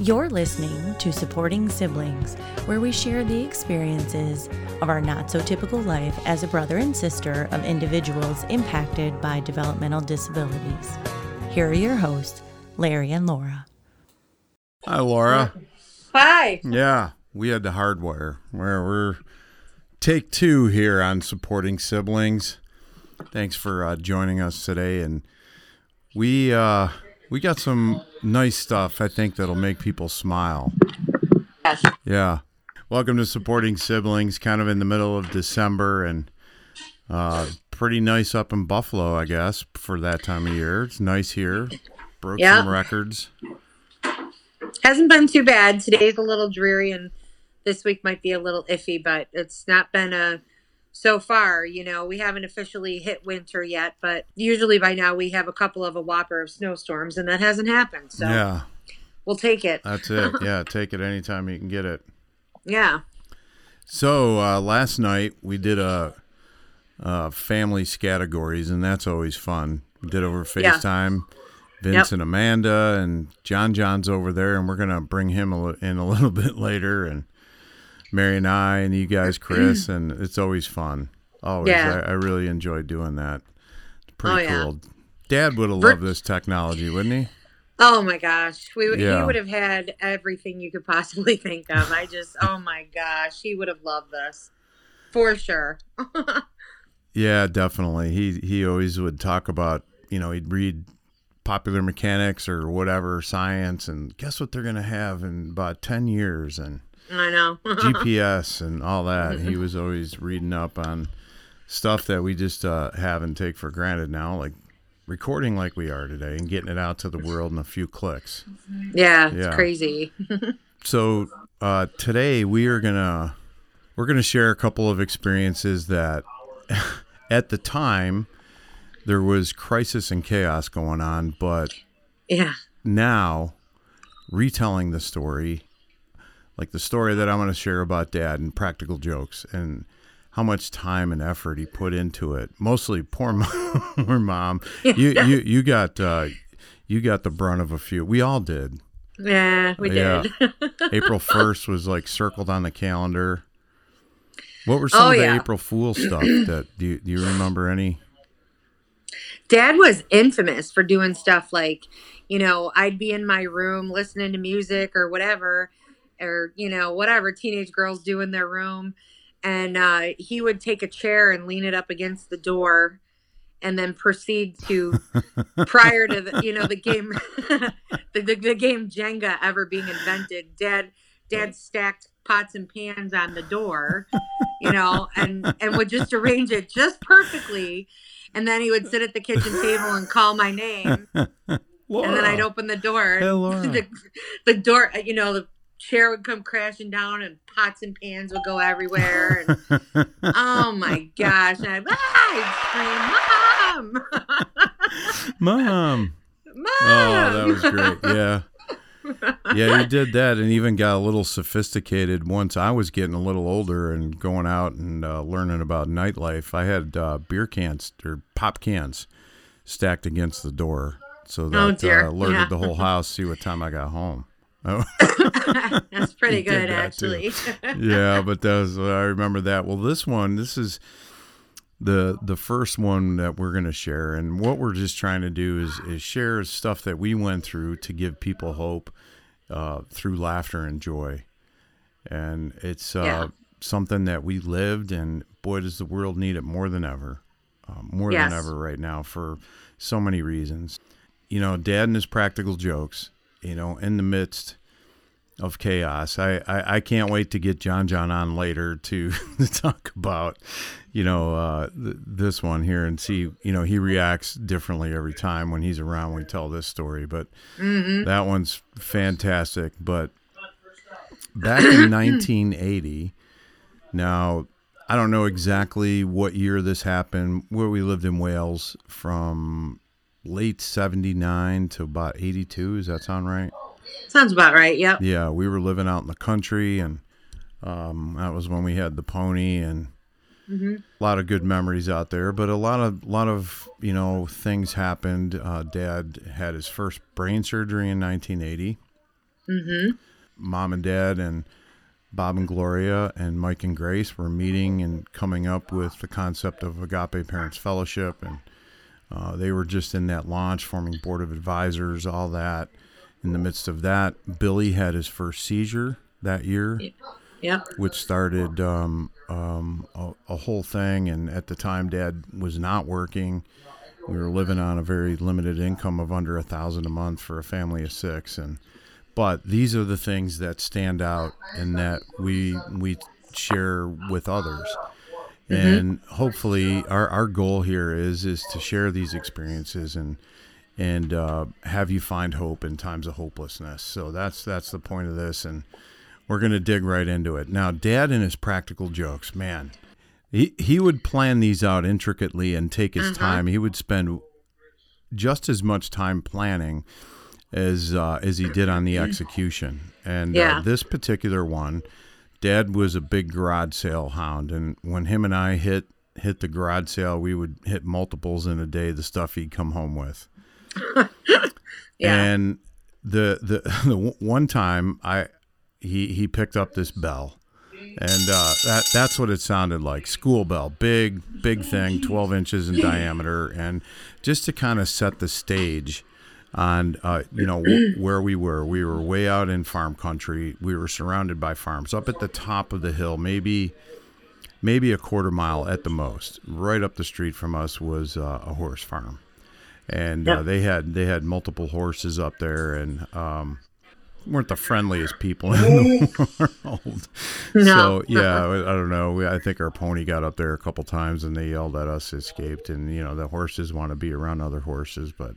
You're listening to Supporting Siblings, where we share the experiences of our not so typical life as a brother and sister of individuals impacted by developmental disabilities. Here are your hosts, Larry and Laura. Hi, Laura. Hi. Yeah, we had the hardwire where we're take two here on supporting siblings. Thanks for uh, joining us today, and we uh, we got some nice stuff. I think that'll make people smile. Yes. Yeah. Welcome to supporting siblings. Kind of in the middle of December, and uh, pretty nice up in Buffalo, I guess, for that time of year. It's nice here. Broke Yeah. some records. Hasn't been too bad. Today's a little dreary and this week might be a little iffy, but it's not been a so far, you know, we haven't officially hit winter yet, but usually by now we have a couple of a whopper of snowstorms and that hasn't happened. So Yeah, we'll take it. that's it. Yeah, take it anytime you can get it. Yeah. So uh, last night we did a, uh family categories, and that's always fun. We did over Yeah. FaceTime. Vince Yep. and Amanda and John John's over there, and we're gonna bring him in a little bit later, and Mary and I, and you guys, Chris, and it's always fun. Always, Yeah. I, I really enjoy doing that. It's pretty Oh, yeah. cool. Dad would have loved this technology, wouldn't he? Oh my gosh. We would Yeah. he would have had everything you could possibly think of. I just oh my gosh, he would have loved this. For sure. Yeah, definitely. He he always would talk about, you know, he'd read popular mechanics or whatever science and guess what they're going to have in about 10 years and I know. GPS and all that. He was always reading up on stuff that we just uh, have and take for granted now, like recording like we are today and getting it out to the world in a few clicks. yeah, it's Yeah. crazy. So uh, today we are gonna we're gonna share a couple of experiences that at the time there was crisis and chaos going on, but Yeah. now retelling the story, like the story that I'm going to share about dad and practical jokes and how much time and effort he put into it. Mostly poor mom, poor mom. You, you, you got, uh, you got the brunt of a few. We all did. Yeah, we Yeah. did. April 1st was like circled on the calendar. What were some Oh, of the yeah. April Fool stuff that do you, do you remember any? Dad was infamous for doing stuff like, you know, I'd be in my room listening to music or whatever, or, you know, whatever teenage girls do in their room. And uh, he would take a chair and lean it up against the door and then proceed to, prior to the, you know, the game, the, the, the game Jenga ever being invented, Dad, Dad stacked pots and pans on the door, you know, and, and would just arrange it just perfectly and then he would sit at the kitchen table and call my name and then i'd open the door Hey, Laura. the, the door you know the chair would come crashing down and pots and pans would go everywhere and oh my gosh and I'd, ah, I'd scream mom Mom. mom Oh, that was great. Yeah. Yeah, you did that and even got a little sophisticated once I was getting a little older and going out and uh, learning about nightlife. I had uh, beer cans or pop cans stacked against the door so that Oh, uh, alerted Yeah. the whole house, see what time I got home. Oh, that's pretty good that, actually yeah, but that was I remember that. Well, this one, this is the the first one that we're going to share, and what we're just trying to do is is share stuff that we went through to give people hope uh, through laughter and joy, and it's uh, Yeah. something that we lived, and boy, does the world need it more than ever, uh, more Yes. than ever right now for so many reasons. You know, Dad and his practical jokes. You know, in the midst of chaos. I, I, I can't wait to get John John on later to, to talk about, you know, uh, th- this one here and see, you know, he reacts differently every time when he's around. when We tell this story, but that one's fantastic. But back in 1980, now I don't know exactly what year this happened. Where we lived in Wales from late 79 to about 82. Does that sound right? sounds about right yep Yeah, we were living out in the country, and um, that was when we had the pony, and a lot of good memories out there. But a lot of lot of you know things happened. Uh, Dad had his first brain surgery in 1980. Mm-hmm. Mom and dad and Bob and Gloria and Mike and Grace were meeting and coming up with the concept of Agape Parents Fellowship. And uh, they were just in that launch, forming board of advisors, all that. In the midst of that, Billy had his first seizure that year. Yep. Which started um, um, a, a, whole thing. And at the time, Dad was not working. We were living on a very limited income of under a thousand a month for a family of six. And but these are the things that stand out and that we we share with others. Mm-hmm. And hopefully, our, our goal here is is to share these experiences and and uh, have you find hope in times of hopelessness. So that's that's the point of this, and we're going to dig right into it. Now, Dad and his practical jokes, man, he, he would plan these out intricately and take his uh-huh. time. He would spend just as much time planning as uh, as he did on the execution. And uh, yeah. uh, this particular one, Dad was a big garage sale hound, and when him and I hit hit the garage sale, we would hit multiples in a day. The stuff he'd come home with. yeah. And the the the one time I he he picked up this bell and uh, that that's what it sounded like school bell big big thing 12 inches in diameter and just to kind of set the stage on uh, you know w- where we were we were way out in farm country we were surrounded by farms up at the top of the hill maybe maybe a quarter mile at the most right up the street from us was uh, a horse farm and uh, they had they had multiple horses up there and um, weren't the friendliest people in the world. No. So yeah, I don't know. I think our pony got up there a couple times and they yelled at us, escaped, and you know the horses want to be around other horses. But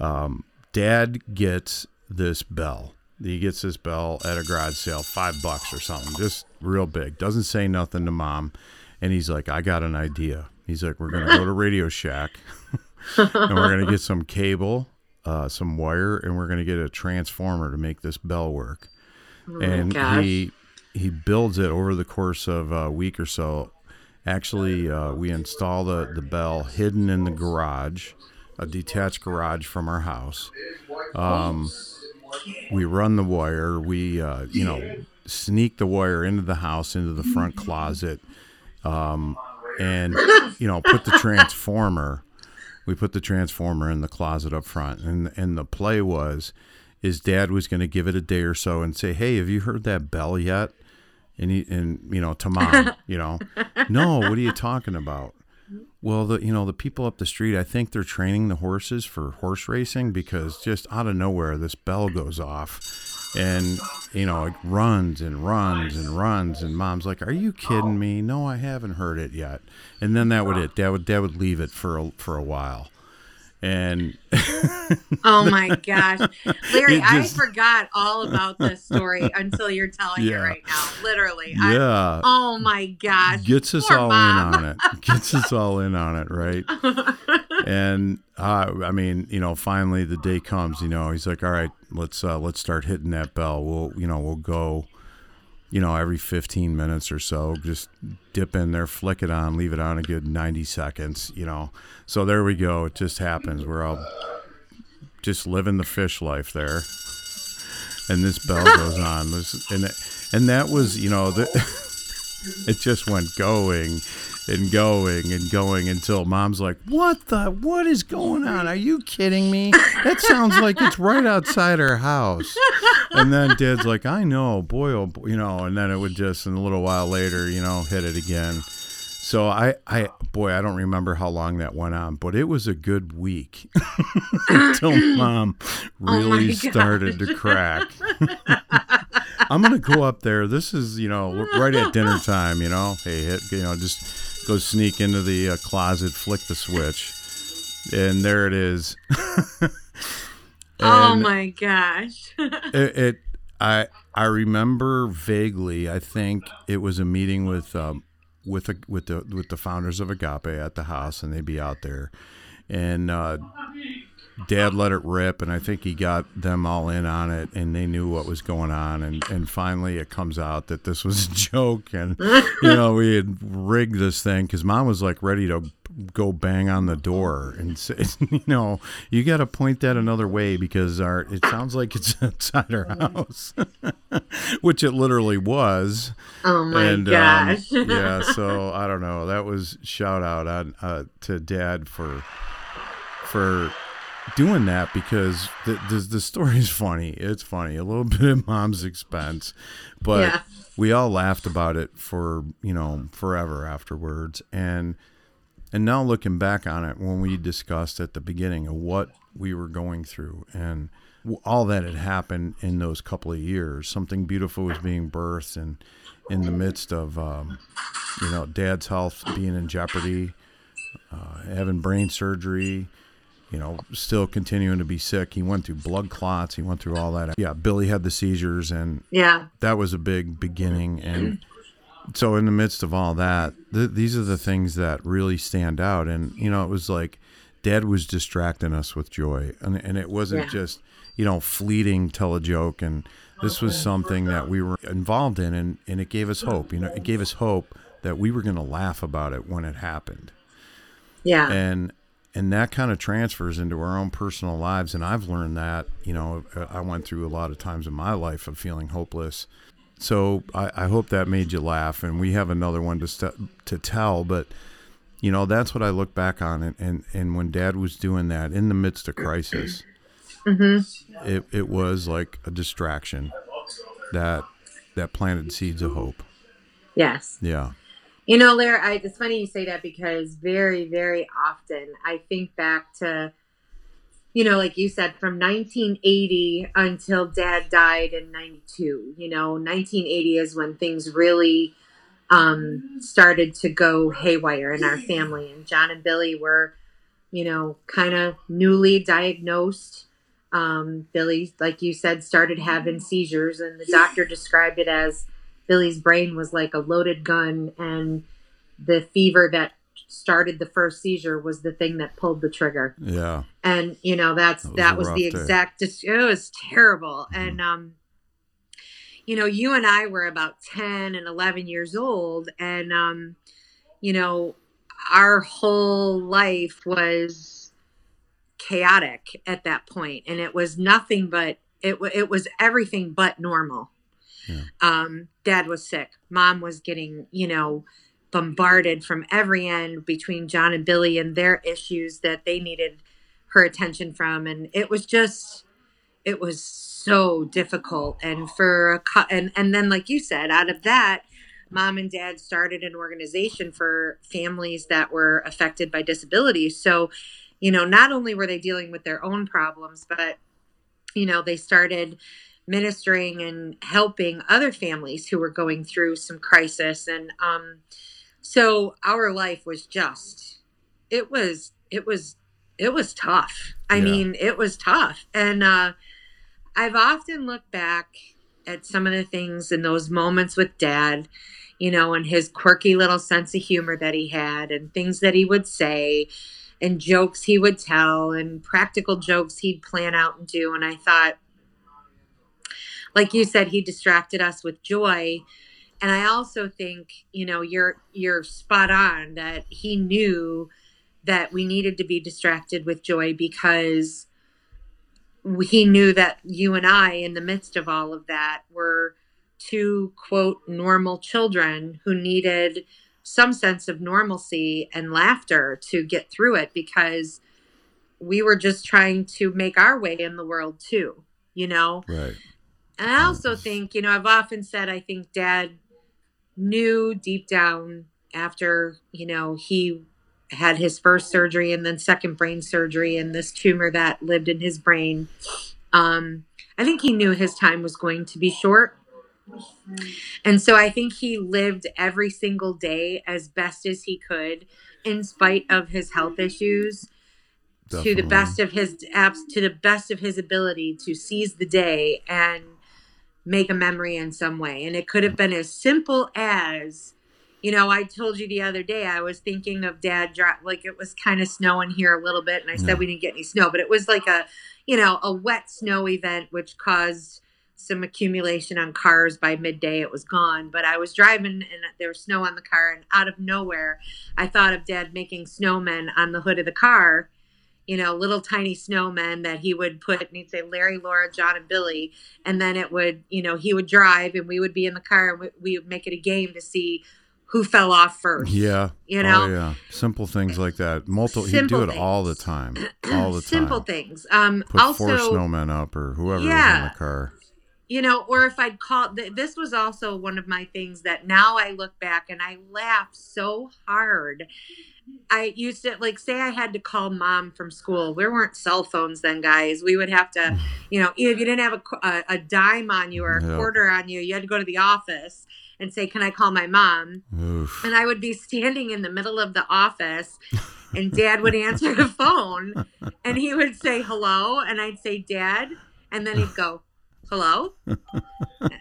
um, Dad gets this bell. He gets this bell at a garage sale, five bucks or something, just real big. Doesn't say nothing to mom, and he's like, "I got an idea." He's like, "We're gonna go to Radio Shack." and we're gonna get some cable uh, some wire and we're going to get a transformer to make this bell work. Oh and he he builds it over the course of a week or so. Actually, uh, we install the, the bell hidden in the garage, a detached garage from our house. Um, we run the wire. We uh, you know sneak the wire into the house, into the front closet, um, and you know put the transformer. We put the transformer in the closet up front. And and the play was his dad was going to give it a day or so and say hey have you heard that bell yet? And he and you know to mom you know no what are you talking about well the you know the people up the street i think they're training the horses for horse racing because just out of nowhere this bell goes off and you know it runs and runs and runs. And mom's like are you kidding me? No i haven't heard it yet. And then that would it dad would dad would leave it for a, for a while and oh my gosh. Larry just, i forgot all about this story until you're telling yeah. it right now. Literally yeah. I, oh my gosh. Gets us all mom. in on it. Gets us all in on it right? And uh, i mean you know finally the day comes you know he's like all right let's uh, let's start hitting that bell. We'll you know we'll go you know, every 15 minutes or so, just dip in there, flick it on, leave it on a good 90 seconds, you know. So there we go. It just happens. We're all just living the fish life there. And this bell goes on. and, and that was, you know, the, it just went going and going and going until mom's like, "What the? What is going on? Are you kidding me? That sounds like it's right outside our house." And then dad's like, "I know, boy, oh boy, you know." And then it would just, in a little while later, you know, hit it again. So I, I, boy, I don't remember how long that went on, but it was a good week until mom oh really oh started to crack. I'm gonna go up there. This is, you know, right at dinner time. You know, hey, hit, you know, just go sneak into the uh, closet, flick the switch, and there it is. oh my gosh! it, it, I, I remember vaguely. I think it was a meeting with, um, with a, with the with the founders of Agape at the house, and they'd be out there, and uh, dad let it rip and i think he got them all in on it and they knew what was going on and, and finally it comes out that this was a joke and you know we had rigged this thing because mom was like ready to go bang on the door and say, you know, you got to point that another way because our it sounds like it's inside our house, which it literally was. Oh my and, um, gosh! Um, yeah, so I don't know. That was shout out on uh, to Dad for for doing that because the, the, the story is funny. It's funny, a little bit at mom's expense, but yeah. we all laughed about it for you know forever afterwards. And and now looking back on it, when we discussed at the beginning of what we were going through and all that had happened in those couple of years, something beautiful was being birthed, and in the midst of um, you know dad's health being in jeopardy, uh, having brain surgery you know, still continuing to be sick. He went through blood clots. He went through all that. Yeah, Billy had the seizures, and yeah, that was a big beginning. And so, in the midst of all that, th- these are the things that really stand out. And you know, it was like Dad was distracting us with joy, and and it wasn't yeah. just you know fleeting tell a joke. And this was something that we were involved in, and and it gave us hope. You know, it gave us hope that we were going to laugh about it when it happened. Yeah, and and that kind of transfers into our own personal lives. And i've learned that you know i went through a lot of times in my life of feeling hopeless. So i, I hope that made you laugh. And we have another one to st- to tell but you know that's what i look back on. And and, and when dad was doing that in the midst of crisis mm-hmm. it, it was like a distraction that that planted seeds of hope. Yes. Yeah you know, Larry, I, it's funny you say that because very, very often I think back to, you know, like you said, from 1980 until dad died in 92. You know, 1980 is when things really um, started to go haywire in our family. And John and Billy were, you know, kind of newly diagnosed. Um, Billy, like you said, started having seizures, and the doctor described it as Billy's brain was like a loaded gun, and the fever that started the first seizure was the thing that pulled the trigger. Yeah. And you know that's that was, that was the exact. Day. It was terrible, mm-hmm. and um, you know, you and I were about ten and eleven years old, and um, you know, our whole life was chaotic at that point, and it was nothing but it. It was everything but normal. Yeah. Um, dad was sick. Mom was getting, you know, bombarded from every end between John and Billy and their issues that they needed her attention from. And it was just, it was so difficult. And for a, and, and then, like you said, out of that, mom and dad started an organization for families that were affected by disabilities. So, you know, not only were they dealing with their own problems, but, you know, they started ministering and helping other families who were going through some crisis. And um so our life was just it was it was it was tough. I yeah. mean it was tough. And uh i've often looked back at some of the things in those moments with dad you know and his quirky little sense of humor that he had and things that he would say and jokes he would tell and practical jokes he'd plan out and do. And i thought like you said, he distracted us with joy. And I also think, you know, you're you're spot on that he knew that we needed to be distracted with joy because he knew that you and I, in the midst of all of that, were two quote normal children who needed some sense of normalcy and laughter to get through it because we were just trying to make our way in the world too, you know? Right. And I also think, you know, I've often said I think dad knew deep down after, you know, he had his first surgery and then second brain surgery and this tumor that lived in his brain. Um, I think he knew his time was going to be short. And so I think he lived every single day as best as he could in spite of his health issues Definitely. to the best of his apps to the best of his ability to seize the day and make a memory in some way. And it could have been as simple as, you know, I told you the other day I was thinking of dad drop like it was kind of snowing here a little bit and I said yeah. we didn't get any snow, but it was like a, you know, a wet snow event which caused some accumulation on cars by midday it was gone but i was driving and there was snow on the car and out of nowhere i thought of dad making snowmen on the hood of the car you know little tiny snowmen that he would put and he'd say larry laura john and billy and then it would you know he would drive and we would be in the car and we, we would make it a game to see who fell off first Yeah. you know Oh, yeah. Simple things like that. Multiple. He'd do it all the time. All the time. simple things um Put also four snowmen up or whoever was in the car. You know, or if I'd call, th- this was also one of my things that now I look back and I laugh so hard. I used to, like, say I had to call mom from school. There weren't cell phones then, guys. We would have to, you know, if you didn't have a, a, a dime on you or a Yeah. quarter on you, you had to go to the office and say, Can I call my mom? Oof. And I would be standing in the middle of the office, and dad would answer the phone, and he would say, Hello. And I'd say, Dad. And then he'd go, Hello. And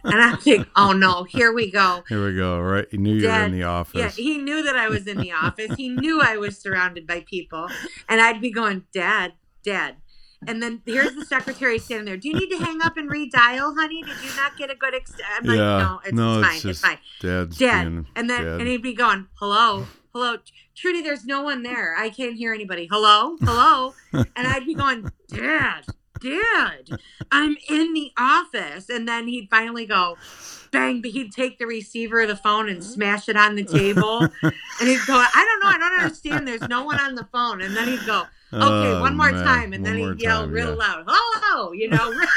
I think, Oh no, here we go. Here we go. Right. He knew you were in the office. Yeah, he knew that I was in the office. He knew I was surrounded by people. And I'd be going, Dad, Dad. And then here's the secretary standing there. Do you need to hang up and redial, honey? Did you not get a good? Ex-? I'm like, Yeah. no, it's, No, it's it's fine. It's just fine. Dad's Dad. And then dad. and he'd be going, Hello, hello. Trudy, there's no one there. I can't hear anybody. Hello, hello. and I'd be going, Dad, Dad, I'm in the office. And then he'd finally go, bang, but he'd take the receiver of the phone and smash it on the table. and he'd go, I don't know, I don't understand. There's no one on the phone. And then he'd go, Okay, Oh, one more man. time. And One then he'd yell time, real yeah. loud, Hello, you know.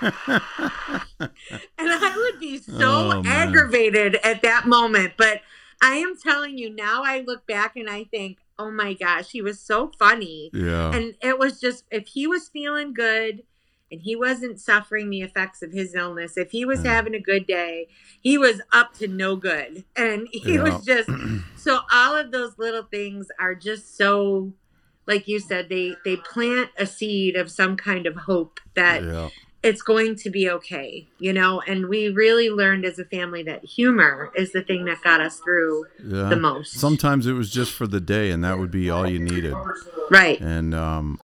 and I would be so Oh, aggravated at that moment. But I am telling you, now I look back and I think, oh my gosh, he was so funny. Yeah. And it was just, if he was feeling good and he wasn't suffering the effects of his illness, if he was Yeah. having a good day, he was up to no good. And he Yeah. was just, so all of those little things are just so. Like you said, they they plant a seed of some kind of hope that yeah. It's going to be okay, you know. And we really learned as a family that humor is the thing that got us through Yeah. the most. Sometimes it was just for the day, and that would be all you needed. right. And um,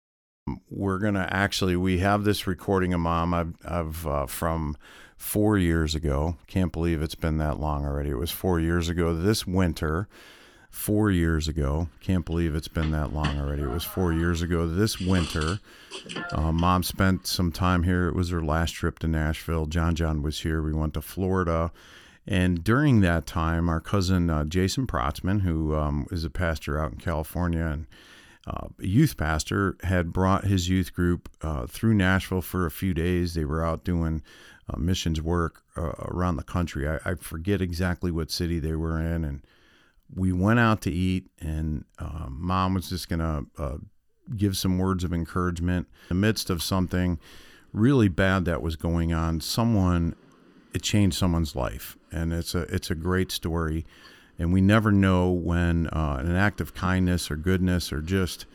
we're gonna actually we have this recording of mom. I've, I've uh, from four years ago. Can't believe it's been that long already. It was four years ago this winter. Four years ago. Can't believe it's been that long already. It was four years ago this winter. Uh, Mom spent some time here. It was her last trip to Nashville. John John was here. We went to Florida. And during that time, our cousin uh, Jason Protzman, who um, is a pastor out in California and uh, a youth pastor, had brought his youth group uh, through Nashville for a few days. They were out doing uh, missions work uh, around the country. I, I forget exactly what city they were in. And we went out to eat, and uh, mom was just going to uh, give some words of encouragement in the midst of something really bad that was going on. Someone it changed someone's life, and it's a it's a great story. And we never know when uh, an act of kindness or goodness or just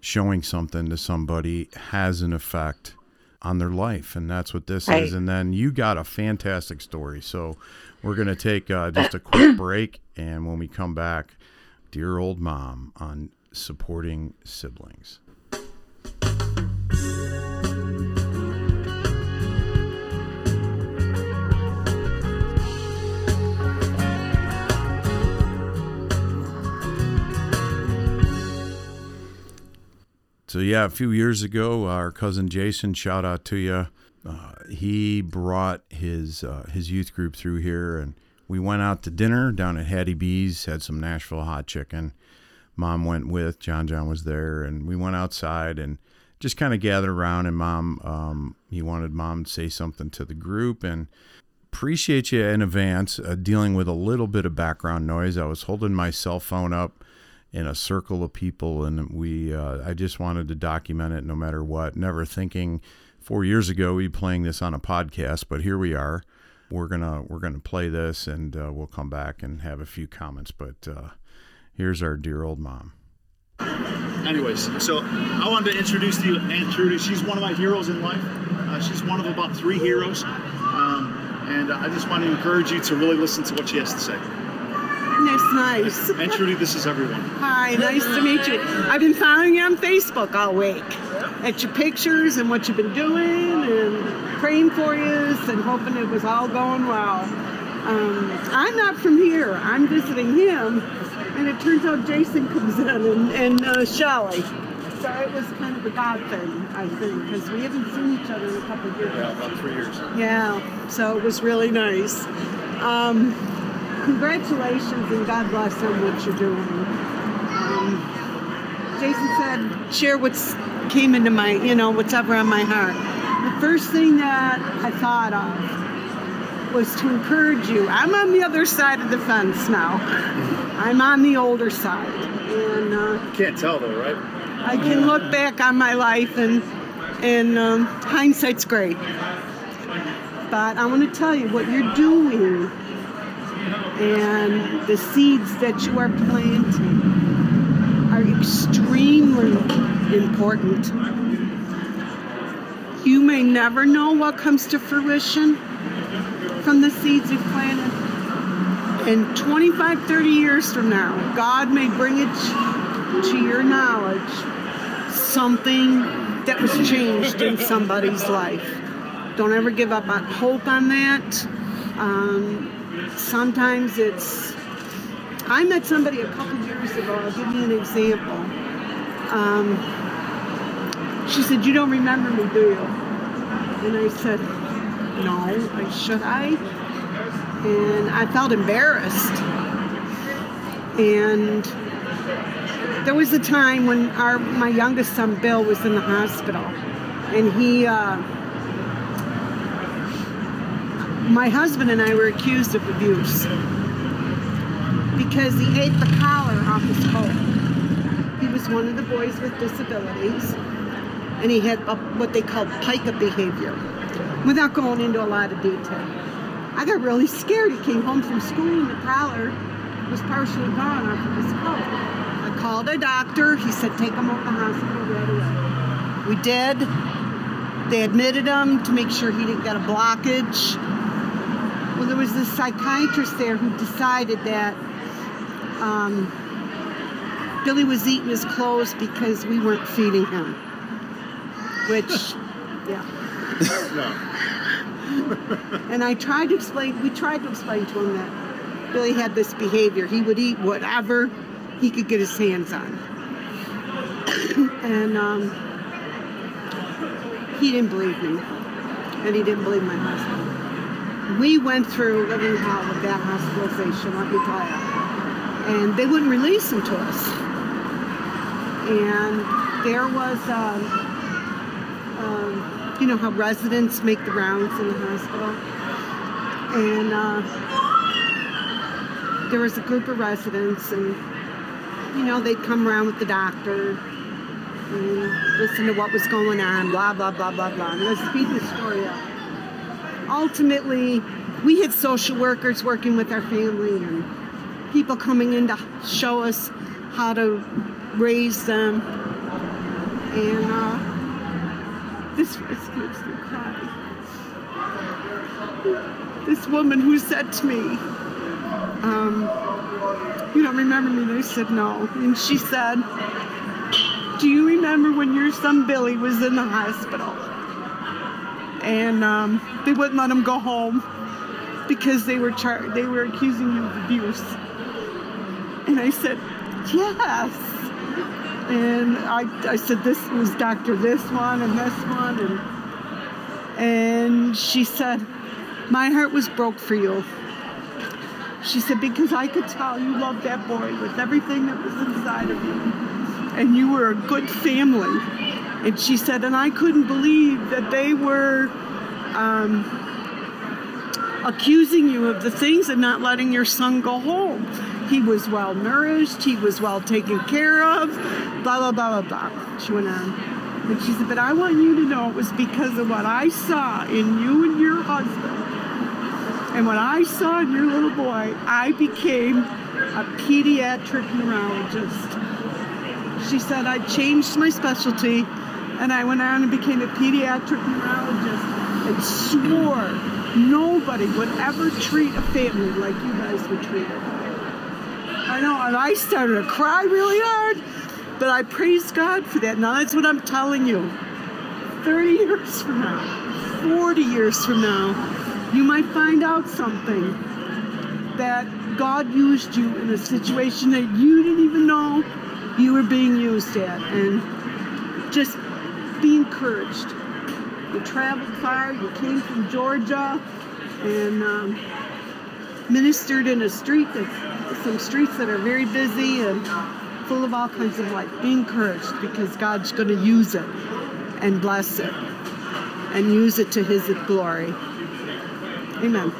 showing something to somebody has an effect on their life, and that's what this Right. is. And then you got a fantastic story, so we're gonna take uh, just a quick break, and when we come back, dear old mom on supporting siblings. So yeah, a few years ago, our cousin Jason, shout out to you. Uh, he brought his uh, his youth group through here, and we went out to dinner down at Hattie B's. Had some Nashville hot chicken. Mom went with John. John was there, and we went outside and just kind of gathered around. And mom, um, he wanted mom to say something to the group, and appreciate you in advance uh, dealing with a little bit of background noise. I was holding my cell phone up in a circle of people, and we uh, I just wanted to document it no matter what. Never thinking four years ago we'd be playing this on a podcast, but here we are. We're gonna we're gonna play this, and uh, we'll come back and have a few comments. But uh, here's our dear old mom. Anyways, so I wanted to introduce to you Aunt Trudy. She's one of my heroes in life. Uh, she's one of about three heroes. Um, and I just want to encourage you to really listen to what she has to say. That's nice. Aunt Trudy, this is everyone. Hi, nice to meet you. I've been following you on Facebook all week. At your pictures and what you've been doing and praying for you and hoping it was all going well. Um, I'm not from here. I'm visiting him, and it turns out Jason comes in and, and uh, Shelly. So it was kind of a God thing, I think, because we haven't seen each other in a couple of years. Yeah, about three years. Yeah, so it was really nice. Um, congratulations and God bless on what you're doing. Um, Jason said, share what's came into my, you know, what's ever on my heart. The first thing that I thought of was to encourage you. I'm on the other side of the fence now. I'm on the older side. And uh, Can't tell though, right? I can look back on my life and and um, hindsight's great. But I want to tell you what you're doing and the seeds that you are planting are extremely important. You may never know what comes to fruition from the seeds you've planted. And 25, 30 years from now, God may bring it to your knowledge something that was changed in somebody's life. Don't ever give up on hope on that. Um, sometimes it's. I met somebody a couple years ago. I'll give you an example. Um, she said, "You don't remember me, do you?" And I said, "No." I should I? And I felt embarrassed. And there was a time when our my youngest son Bill was in the hospital, and he. Uh, my husband and I were accused of abuse because he ate the collar off his coat. He was one of the boys with disabilities, and he had a, what they called pica behavior. Without going into a lot of detail, I got really scared. He came home from school and the collar was partially gone off of his coat. I called a doctor. He said, take him over to the hospital right away. We did. They admitted him to make sure he didn't get a blockage. Well, there was this psychiatrist there who decided that um, Billy was eating his clothes because we weren't feeding him. Which, yeah. No. and I tried to explain, we tried to explain to him that Billy had this behavior. He would eat whatever he could get his hands on. and um, he didn't believe me. And he didn't believe my husband. We went through living hell with that hospitalization, let me tell you. And they wouldn't release them to us. And there was, um, um, you know how residents make the rounds in the hospital? And uh, there was a group of residents, and you know, they'd come around with the doctor and listen to what was going on, blah, blah, blah, blah, blah. And let's speed the story up. Ultimately, we had social workers working with our family and people coming in to show us how to raise them. And uh, this makes me cry. This woman who said to me, um, you don't remember me? And I said, no. And she said, do you remember when your son Billy was in the hospital? And um, they wouldn't let him go home because they were char- they were accusing you of abuse. And I said, yes. And I, I said, this was Dr. This one and this one. And, and she said, my heart was broke for you. She said, because I could tell you loved that boy with everything that was inside of you. And you were a good family. And she said, and I couldn't believe that they were um, accusing you of the things and not letting your son go home. He was well nourished, he was well taken care of, blah, blah, blah, blah, blah. She went on. And she said, but I want you to know it was because of what I saw in you and your husband and when I saw in your little boy, I became a pediatric neurologist. She said I changed my specialty and I went on and became a pediatric neurologist and swore nobody would ever treat a family like you guys were treated. I know, and I started to cry really hard, but I praise God for that. Now that's what I'm telling you. 30 years from now, 40 years from now, you might find out something that God used you in a situation that you didn't even know you were being used at. And just be encouraged. You traveled far, you came from Georgia, and um, ministered in a street that's some streets that are very busy and full of all kinds of life. Be encouraged because God's going to use it and bless it and use it to His glory. Amen.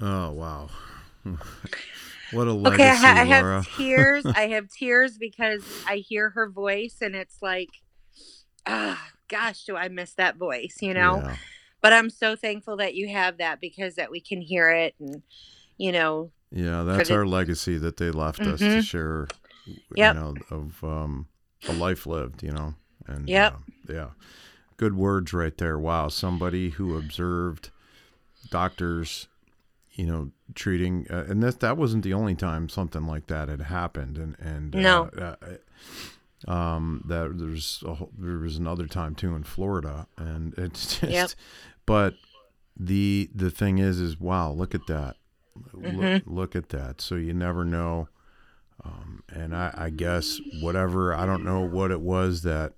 Oh wow. what a legacy, Okay, I, ha- I Laura. have tears. I have tears because I hear her voice and it's like, ah, gosh, do I miss that voice, you know? Yeah. But I'm so thankful that you have that because that we can hear it and, you know, Yeah, that's the- our legacy that they left us to Mhm. share. Yep. You know, of um, a life lived. You know, and Yep. uh, yeah, good words right there. Wow, somebody who observed doctors, you know, treating, uh, and that that wasn't the only time something like that had happened, and and No. uh, uh, um, that there's a whole, there was another time too in Florida, and it's just, Yep. but the the thing is, is wow, look at that, Mm-hmm. look, look at that. So you never know. Um, and I, I guess whatever I don't know what it was that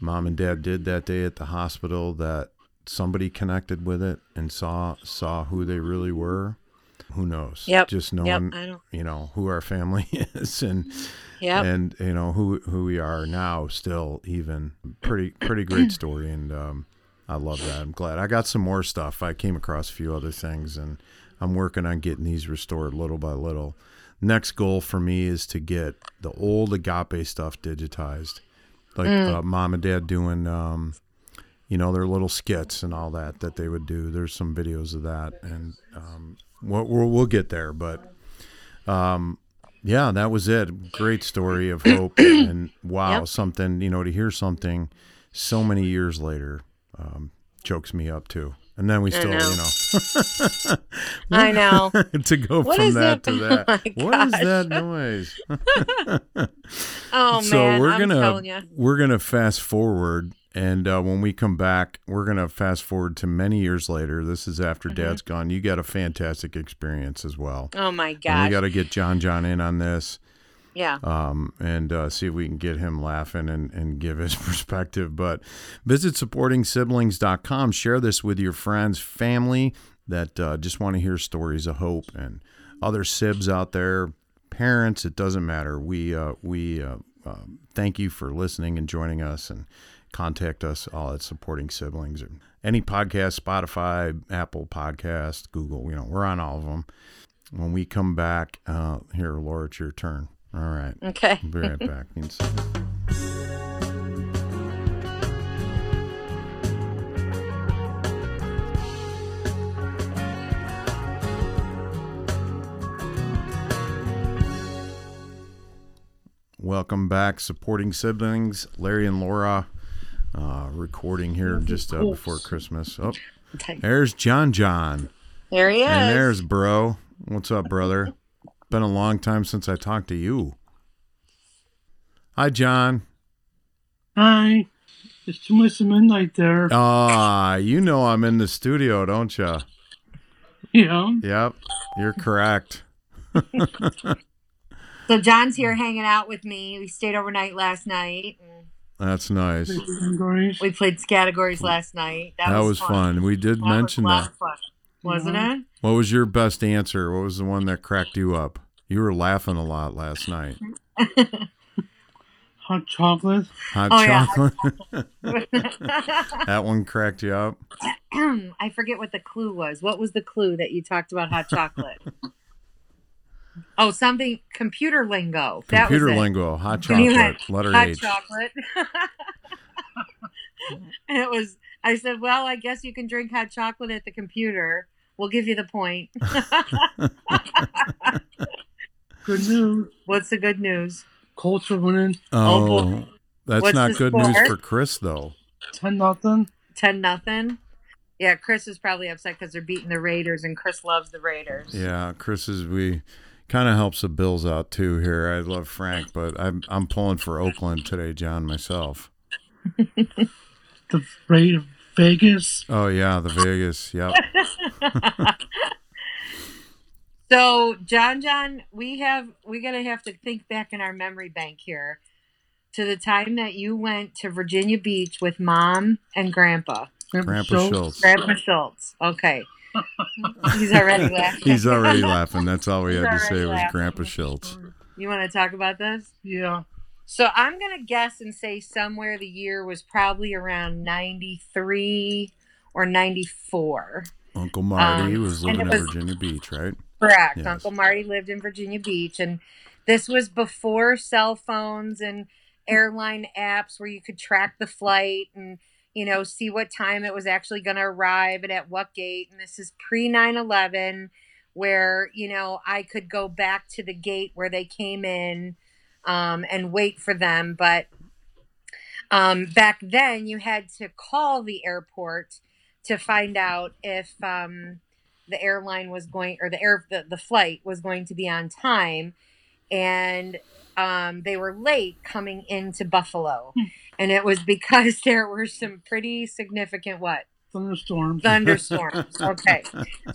mom and dad did that day at the hospital that somebody connected with it and saw saw who they really were. Who knows? Yep. Just yep, knowing know. you know who our family is and Yep. and you know who who we are now still even pretty pretty great story and um I love that. I'm glad. I got some more stuff. I came across a few other things and I'm working on getting these restored little by little. Next goal for me is to get the old agape stuff digitized. Like uh, mom and dad doing um you know their little skits and all that that they would do. There's some videos of that and um we'll, we'll, we'll get there but um yeah, that was it. Great story of hope and wow, Yep. something, you know, to hear something so many years later um, chokes me up too. And then we still, know. you know, I know. to go What from that to that. Oh What is that noise? Oh so man, So we're I'm gonna telling you. we're gonna fast forward, and uh, when we come back, we're gonna fast forward to many years later. This is after Mm-hmm. Dad's gone. You got a fantastic experience as well. Oh my And we got to get John John in on this. Yeah. um, and uh, see if we can get him laughing and, and give his perspective. But visit supportingsiblings.com. Share this with your friends, family that uh, just want to hear stories of hope and other sibs out there, parents. It doesn't matter. We uh, we uh, uh, thank you for listening and joining us and contact us all at supporting siblings or any podcast, Spotify, Apple Podcast, Google. You know, we're on all of them. When we come back, uh, here, Laura, it's your turn. All right. Okay. Be right back. In a second. Welcome back, supporting siblings, Larry and Laura, uh, recording here just uh, before Christmas. Oh, there's John John. There he is. And there's bro. What's up, brother? Been a long time since I talked to you. Hi, John. Hi. It's too much to midnight there. Ah, you know I'm in the studio, don't you? Yeah. Yep, you're correct. So John's here hanging out with me. We stayed overnight last night. That's nice. We played categories last night. That, That was fun. We did That mention was a lot that. Of fun, wasn't mm-hmm. it? What was your best answer? What was the one that cracked you up? You were laughing a lot last night. Hot chocolate. Hot Oh, yeah. chocolate. that one cracked you up. I forget what the clue was. What was the clue that you talked about hot chocolate? oh, something computer lingo. That Computer was it. lingo. Hot chocolate. had Letter hot H. chocolate. and it was. I said, "Well, I guess you can drink hot chocolate at the computer. We'll give you the point." Good news. What's the good news? Colts are winning Oh, Oh, that's What's not the good news for Chris, though. ten nothing. Ten nothing. Yeah, Chris is probably upset because they're beating the Raiders, and Chris loves the Raiders. Yeah, Chris is we kind of helps the Bills out too here. I love Frank, but I'm I'm pulling for Oakland today, John myself. the rate of Vegas. Oh yeah, the Vegas. Yep. So, John, John, we have we're gonna have to think back in our memory bank here to the time that you went to Virginia Beach with mom and grandpa. Grandpa Schultz. Schultz. Grandpa Schultz. Okay. He's already laughing. He's already laughing. That's all we He's had to say already was. Grandpa Schultz. You want to talk about this? Yeah. So I'm gonna guess and say somewhere the year was probably around '93 or '94. Uncle Marty Um, was living in was- Virginia Beach, right? Correct. Yes. Uncle Marty lived in Virginia Beach, and this was before cell phones and airline apps where you could track the flight and you know see what time it was actually going to arrive and at what gate. And this is pre 9/11, where you know I could go back to the gate where they came in um, and wait for them, but um, back then you had to call the airport to find out if um, the airline was going or the air the, the flight was going to be on time. And um, they were late coming into buffalo. And it was because there were some pretty significant what? Thunderstorms. thunderstorms. Okay.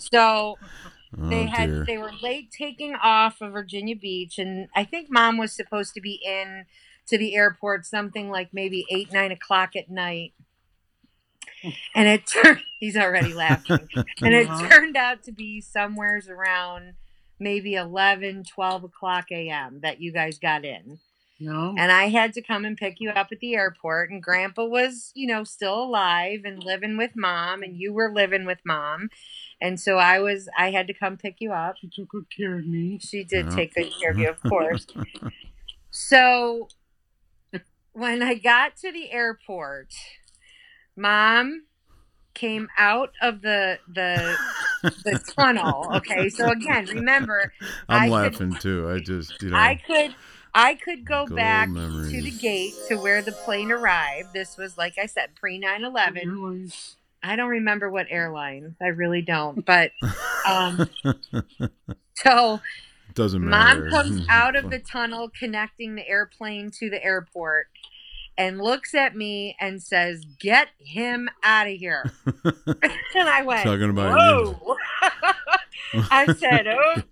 So Oh they had dear. they were late taking off of Virginia Beach, and I think mom was supposed to be in to the airport something like maybe eight nine o'clock at night. And it turned he's already laughing. And it Uh-huh. turned out to be somewheres around maybe 11, 12 o'clock a.m. that you guys got in. Yeah. And I had to come and pick you up at the airport. And grandpa was, you know, still alive and living with mom, and you were living with mom. And so I was, I had to come pick you up. She took good care of me. She did Yeah. take good care of you, of course. So when I got to the airport, mom came out of the the the tunnel. Okay, so again, remember, I'm I could- laughing too. I just, you know, I could I could go back old to the gate to where the plane arrived. This was like I said, pre 9/11. I don't remember what airline. I really don't. But um so doesn't matter. Mom comes out of the tunnel connecting the airplane to the airport and looks at me and says, Get him out of here. and I went, Talking about Whoa. I said,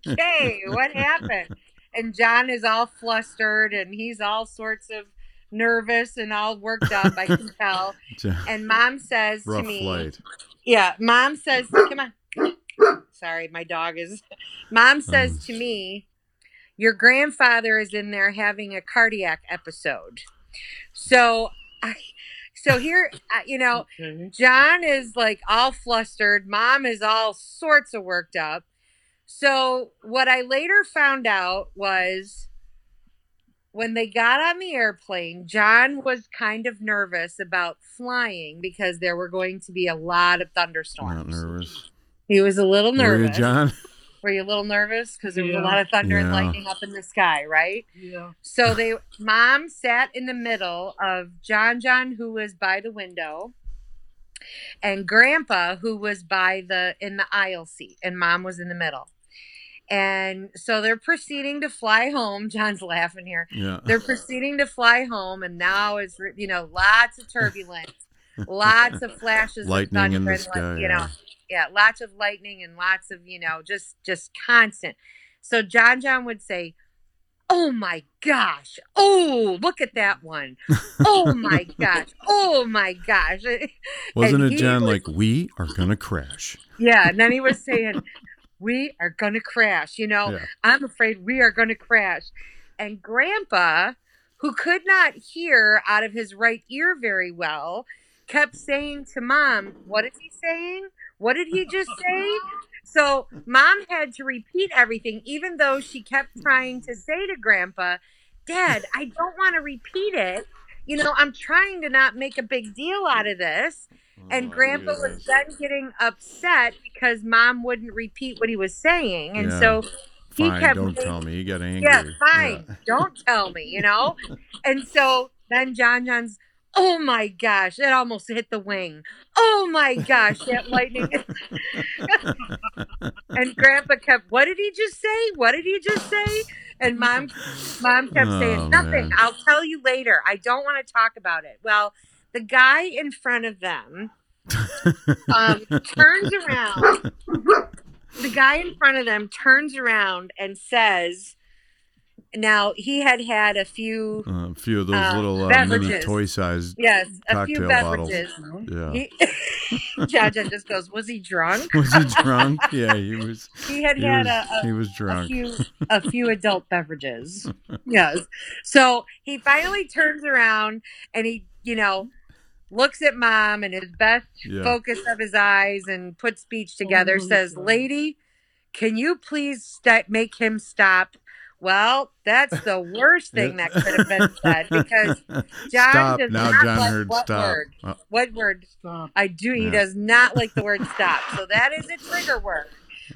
Okay, what happened? And John is all flustered and he's all sorts of nervous and all worked up, I can tell. And mom says to me, flight. yeah, mom says, come on. Sorry, my dog is. Mom says Um. to me, your grandfather is in there having a cardiac episode. So, I, so here, uh, you know, Okay. John is like all flustered. Mom is all sorts of worked up. So, what I later found out was when they got on the airplane, John was kind of nervous about flying because there were going to be a lot of Not thunderstorms. nervous. He was a little nervous. Were you, nervous. John? Were you a little nervous because there was a lot of thunder and lightning up in the sky, right? Yeah. So they mom sat in the middle of John John who was by the window and grandpa who was by the in the aisle seat and mom was in the middle. And so they're proceeding to fly home. John's laughing here. Yeah. They're proceeding to fly home and now it's you know lots of turbulence, lots of flashes Lightning of in the sky. like, you know yeah. yeah lots of lightning and lots of you know just just constant so john john would say oh my gosh oh look at that one oh my gosh oh my gosh Wasn't and it John was- like we are gonna crash? yeah and then he was saying we are gonna crash you know Yeah. i'm afraid we are gonna crash and grandpa who could not hear out of his right ear very well kept saying to mom what is he saying what did he just say so mom had to repeat everything even though she kept trying to say to grandpa dad i don't want to repeat it you know i'm trying to not make a big deal out of this and Oh, grandpa was then getting upset because mom wouldn't repeat what he was saying and Yeah. so he Fine, kept don't saying- tell me. You got angry. yeah fine Yeah. don't tell me you know and so then john john's oh my gosh it almost hit the wing. Oh my gosh that lightning. And grandpa kept what did he just say? What did he just say? And mom mom kept Oh, saying nothing. man. i'll tell you later. I don't want to talk about it. Well the guy in front of them um, turns around. The guy in front of them turns around and says, "Now he had had a few, Uh, a few of those Uh, little uh, mini toy sized. yes, a few Cocktail bottles. Yeah. He, Jaja just goes, "Was he drunk?" Was he drunk? Yeah, he was. He had He had was, a, a he was a drunk. few a few adult beverages. Yes. So he finally turns around and he, you know, looks at mom and his best Yeah. focus of his eyes and puts speech together Oh, says, God. "Lady, can you please st- make him stop?" Well, that's the worst thing that could have been said because John stop. does Now not John like heard what stop. word? Uh, what word? Stop. I do. He Yeah. does not like the word stop. So that is a trigger word.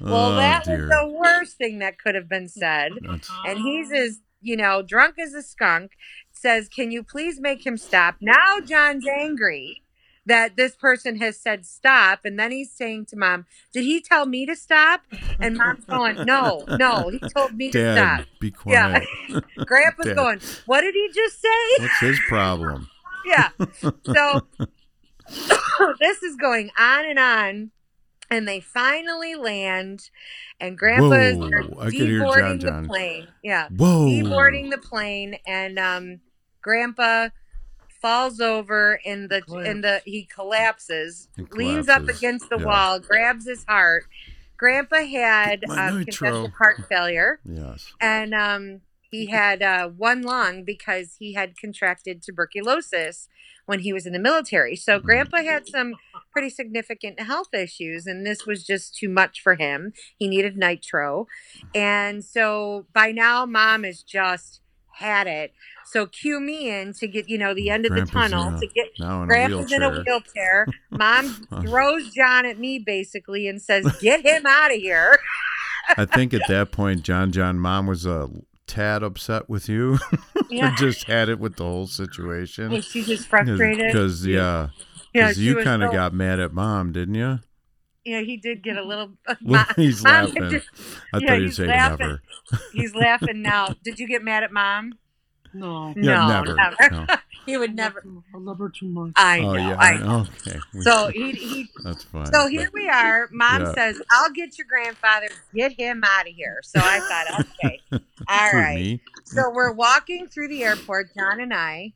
Well, oh, that dear. was the worst thing that could have been said. That's, And he's as, you know, drunk as a skunk, says, Can you please make him stop? Now John's angry that this person has said stop. And then he's saying to mom, Did he tell me to stop? And mom's going, No, no, he told me to Dad, stop. be Yeah. quiet. Grandpa's Dad. going, What did he just say? What's his problem? yeah. So this is going on and on. And they finally land, and Grandpa is Whoa, they're I could hear John deboarding John. the plane. Yeah, Whoa. deboarding the plane, and um, Grandpa falls over in the in the he collapses, He leans up against the yeah. wall, grabs his heart. Grandpa had My um, congestive heart failure Yes. and um, he had uh, one lung because he had contracted tuberculosis when he was in the military. So Grandpa had some pretty significant health issues, and this was just too much for him. He needed nitro, and so by now, Mom is just had it. So cue me in to get you know the end of the Grandpa's in tunnel a- to get Now in Grandpa's a in a wheelchair. wheelchair. Mom throws John at me basically and says, "Get him out of here." I think at that point, John John mom was a tad upset with you. Yeah. just had it with the whole situation. Was she just frustrated? Because yeah, Yeah, because she you kind of so- got mad at mom, didn't you? Yeah, he did get a little. He's Mom laughing. did- I yeah, thought he'd he's say laughing. never. He's laughing now. Did you get mad at mom? No. Yeah, no, never. never. No. he would never. I love her too much. I Oh know. yeah. I know. Okay. So he, he that's fine. so here we are. Mom Yeah. says, "I'll get your grandfather. Get him out of here." So I thought, okay, all right. Me, So we're walking through the airport, John and I.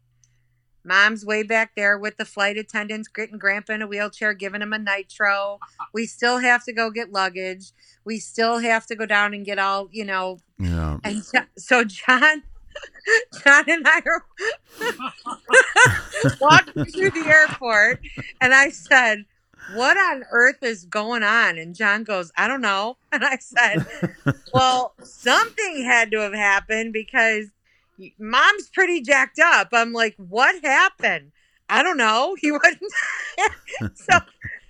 Mom's way back there with the flight attendants, getting Grandpa in a wheelchair, giving him a nitro. We still have to go get luggage. We still have to go down and get all, you know. yeah. And so John, John and I are walking through the airport, and I said, "What on earth is going on?" And John goes, "I don't know." And I said, well, something had to have happened because mom's pretty jacked up. I'm like, what happened? I don't know. He wouldn't. so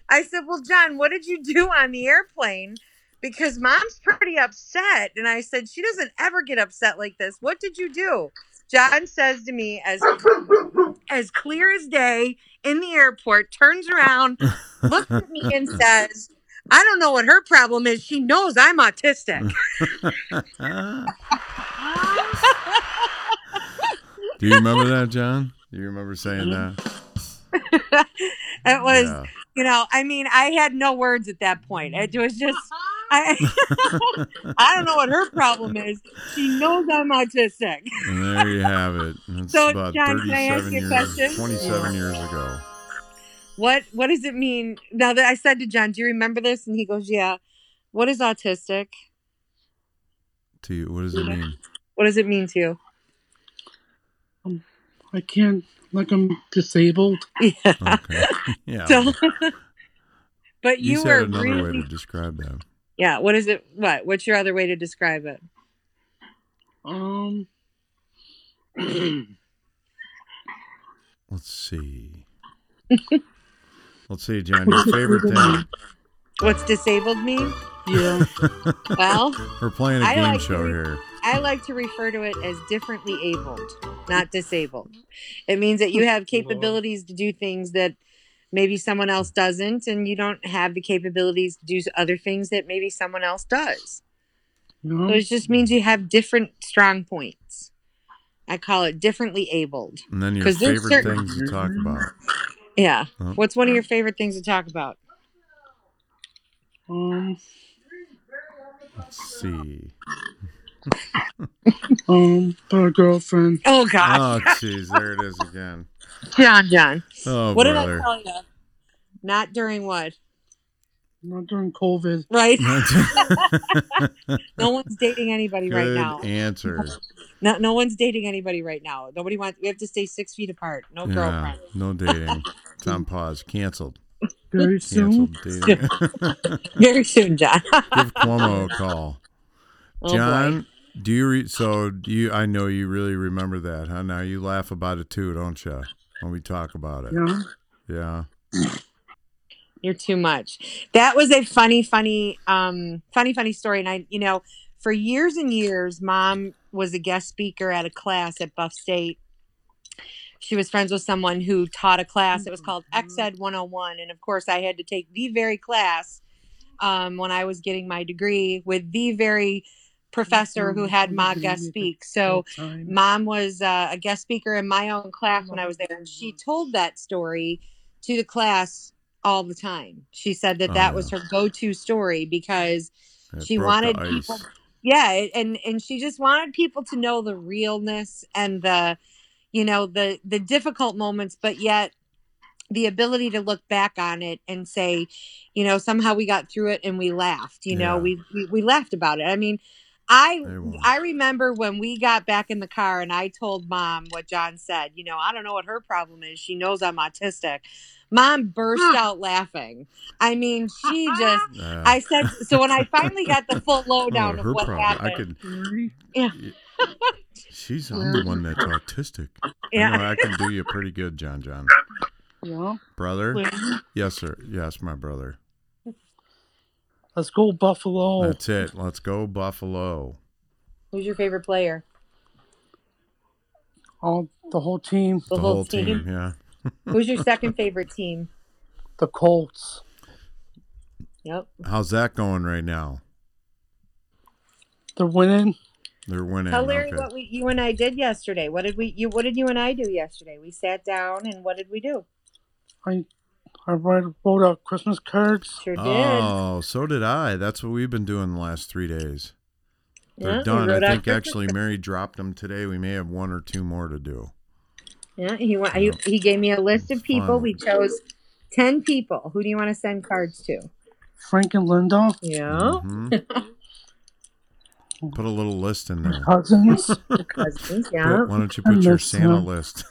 I said, well, John, what did you do on the airplane? Because mom's pretty upset. And I said, she doesn't ever get upset like this. What did you do? John says to me as as clear as day in the airport, turns around, looks at me and says, I don't know what her problem is. She knows I'm autistic. Do you remember that, John? Do you remember saying mm-hmm. that? it was, Yeah. you know, I mean, I had no words at that point. It was just, I, I don't know what her problem is. She knows I'm autistic. And there you have it. It's So, about John, can I ask 37 you a question? 27 years ago. What What does it mean? Now that I said to John, do you remember this? And he goes, Yeah. What is autistic? To you, what does it mean? What does it mean to you? I can't, like I'm disabled. Yeah. Okay. Yeah. So, but you you, said were another way to describe that. yeah. What is it? What? What's your other way to describe it? Um, Let's see. Let's see, John. Your favorite thing? What's disabled mean? yeah. Well, We're playing a I game like show to- here. I like to refer to it as differently abled, not disabled. It means that you have capabilities to do things that maybe someone else doesn't, and you don't have the capabilities to do other things that maybe someone else does. No. So it just means you have different strong points. I call it differently abled. And then your 'Cause there's favorite certain- things to talk about. Yeah. Oh. What's one of your favorite things to talk about? Um, Let's see. Um, about a girlfriend. Oh gosh, Oh, jeez, there it is again. John, John. Oh, what brother. did I tell you? Not during what? Not during COVID. Right? no one's dating anybody right now. answer. No, no one's dating anybody right now. Nobody wants. We have to stay six feet apart. No Yeah, girlfriend. no dating. It's on pause. Canceled. Very soon. Canceled dating. Very soon, John. Give Cuomo a call. Oh, boy. John, do you re- so do you? I know you really remember that, huh? Now you laugh about it too, don't you? When we talk about it, Yeah. yeah. You're too much. That was a funny, funny, um, funny, funny story. And I, you know, for years and years, mom was a guest speaker at a class at Buff State. She was friends with someone who taught a class. It was called XED 101. And of course, I had to take the very class um, when I was getting my degree with the very professor who had my guest speak. So, mom was uh, a guest speaker in my own class when I was there, and she told that story to the class all the time. She said that Oh, that was her go-to story because It She wanted people- yeah, and and she just wanted people to know the realness and the you know the the difficult moments, but yet the ability to look back on it and say, you know, somehow we got through it and we laughed. You know, we, we we laughed about it. I mean, I I remember when we got back in the car and I told mom what John said. You know, I don't know what her problem is. She knows I'm autistic. Mom burst out laughing. I mean, she just. Yeah. I said so when I finally got the full Oh, lowdown of what problem. I happened. could. Really? Yeah. She's I'm the one that's autistic. I Yeah. know I can do you pretty good, John. John, Yeah. brother. Well, Yes, sir. Yes, my brother. Let's go Buffalo. That's it. Let's go Buffalo. Who's your favorite player? All the whole team. The, The whole, whole team. team. Yeah. Who's your second favorite team? The Colts. Yep. How's that going right now? They're winning. They're winning. Tell Larry okay. what we you and I did yesterday. What did we you what did you and I do yesterday? We sat down and what did we do? I I wrote, wrote out Christmas cards. Sure did. Oh, so did I. That's what we've been doing the last three days. They're Yeah, done. I think actually Mary dropped them today. We may have one or two more to do. Yeah, he went. He, he gave me a list of people. Fun. We chose ten people. Who do you want to send cards to? Frank and Linda. Yeah, Mhm. Put a little list in there. Cousins. cousins. Yeah, Put- why don't you put your Santa them. list?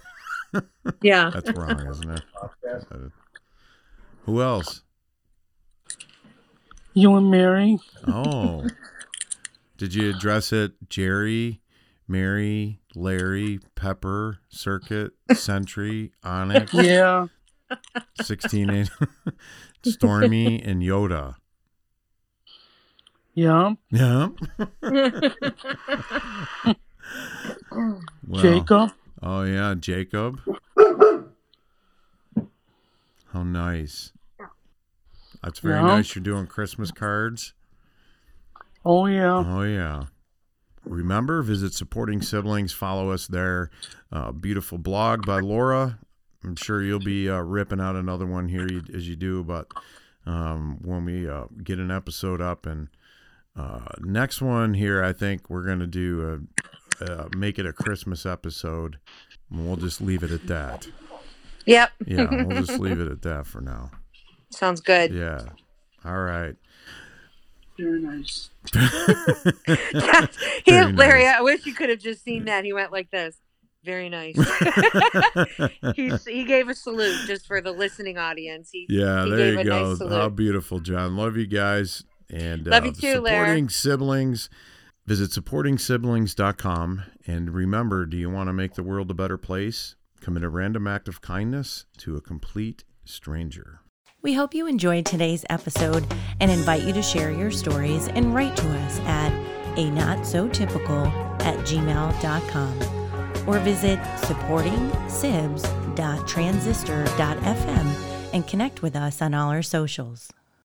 yeah. That's wrong, isn't it? Who else? you and Mary. Oh. Did you address it Jerry, Mary, Larry, Pepper, Circuit, Sentry, Onyx, Yeah. 16 Stormy, and Yoda? Yeah. Yeah. Well, Jacob. Oh, yeah, Jacob. How nice. That's very Yeah. nice. You're doing Christmas cards. Oh yeah. Oh yeah. Remember, visit supporting siblings. Follow us there. Uh, beautiful blog by Laura. I'm sure you'll be uh, ripping out another one here you- as you do. But um, when we uh, get an episode up, and uh, next one here, I think we're gonna do a, uh, make it a Christmas episode. And we'll just leave it at that. Yep. Yeah, we'll just leave it at that for now. Sounds good. Yeah. All right. Very nice. he, Very Larry, nice. I wish you could have just seen that. He went like this. Very nice. he, he gave a salute just for the listening audience. He, Yeah, he there gave you a go. nice. How beautiful, John. Love you guys. And Love uh, you too, Larry. supporting siblings. Visit supportingsiblings.com. And remember, do you want to make the world a better place? Commit a random act of kindness to a complete stranger. We hope you enjoyed today's episode and invite you to share your stories and write to us at a not so typical at gmail.com or visit supportingsibs.transistor.fm and connect with us on all our socials.